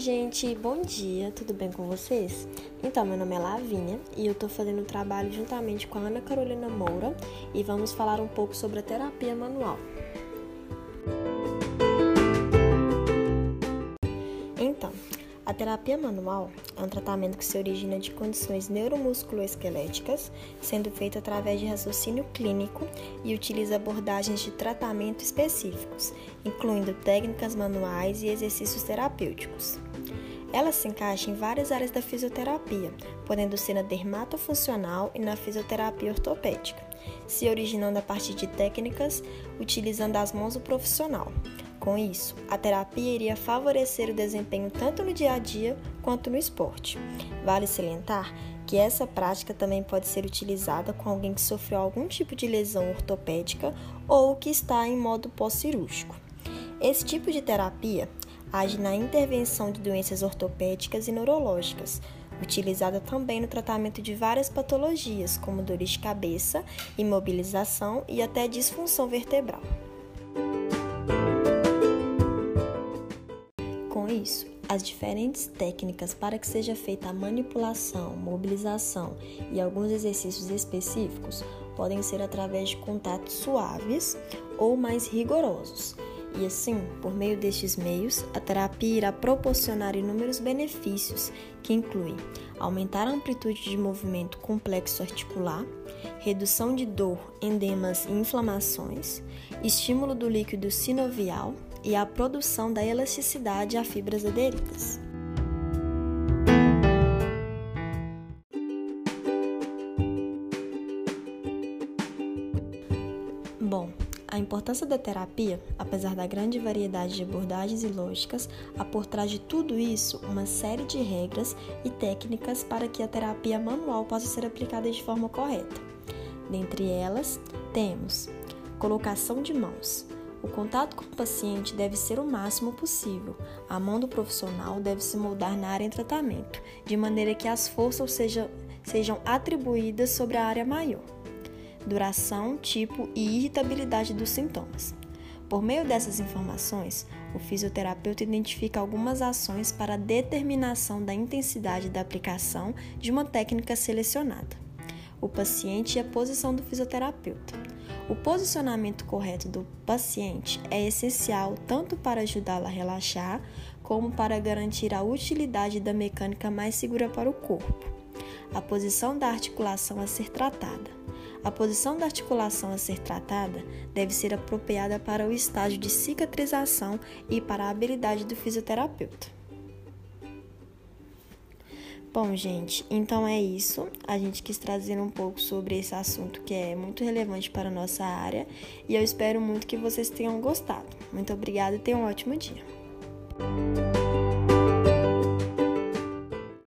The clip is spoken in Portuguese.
gente, bom dia, tudo bem com vocês? Então, meu nome é Lavínia e eu tô fazendo o trabalho juntamente com a Ana Carolina Moura e vamos falar um pouco sobre a terapia manual. Então, a terapia manual é um tratamento que se origina de condições neuromusculoesqueléticas, sendo feito através de raciocínio clínico e utiliza abordagens de tratamento específicos, incluindo técnicas manuais e exercícios terapêuticos. Ela se encaixa em várias áreas da fisioterapia, podendo ser na dermatofuncional e na fisioterapia ortopédica, se originando a partir de técnicas utilizando as mãos do profissional, com isso, a terapia iria favorecer o desempenho tanto no dia a dia quanto no esporte. Vale salientar que essa prática também pode ser utilizada com alguém que sofreu algum tipo de lesão ortopédica ou que está em modo pós-cirúrgico. Esse tipo de terapia age na intervenção de doenças ortopédicas e neurológicas, utilizada também no tratamento de várias patologias, como dores de cabeça, imobilização e até disfunção vertebral. isso, as diferentes técnicas para que seja feita a manipulação, mobilização e alguns exercícios específicos podem ser através de contatos suaves ou mais rigorosos. E assim, por meio destes meios, a terapia irá proporcionar inúmeros benefícios, que incluem aumentar a amplitude de movimento complexo articular, redução de dor, endemas e inflamações, estímulo do líquido sinovial, e a produção da elasticidade a fibras aderidas. Bom, a importância da terapia, apesar da grande variedade de abordagens e lógicas, há por trás de tudo isso uma série de regras e técnicas para que a terapia manual possa ser aplicada de forma correta. Dentre elas, temos colocação de mãos. O contato com o paciente deve ser o máximo possível. A mão do profissional deve se moldar na área em tratamento, de maneira que as forças sejam, sejam atribuídas sobre a área maior. Duração, tipo e irritabilidade dos sintomas. Por meio dessas informações, o fisioterapeuta identifica algumas ações para determinação da intensidade da aplicação de uma técnica selecionada. O paciente e a posição do fisioterapeuta. O posicionamento correto do paciente é essencial tanto para ajudá-lo a relaxar, como para garantir a utilidade da mecânica mais segura para o corpo. A posição da articulação a ser tratada. A posição da articulação a ser tratada deve ser apropriada para o estágio de cicatrização e para a habilidade do fisioterapeuta. Bom, gente, então é isso. A gente quis trazer um pouco sobre esse assunto que é muito relevante para a nossa área e eu espero muito que vocês tenham gostado. Muito obrigada e tenham um ótimo dia.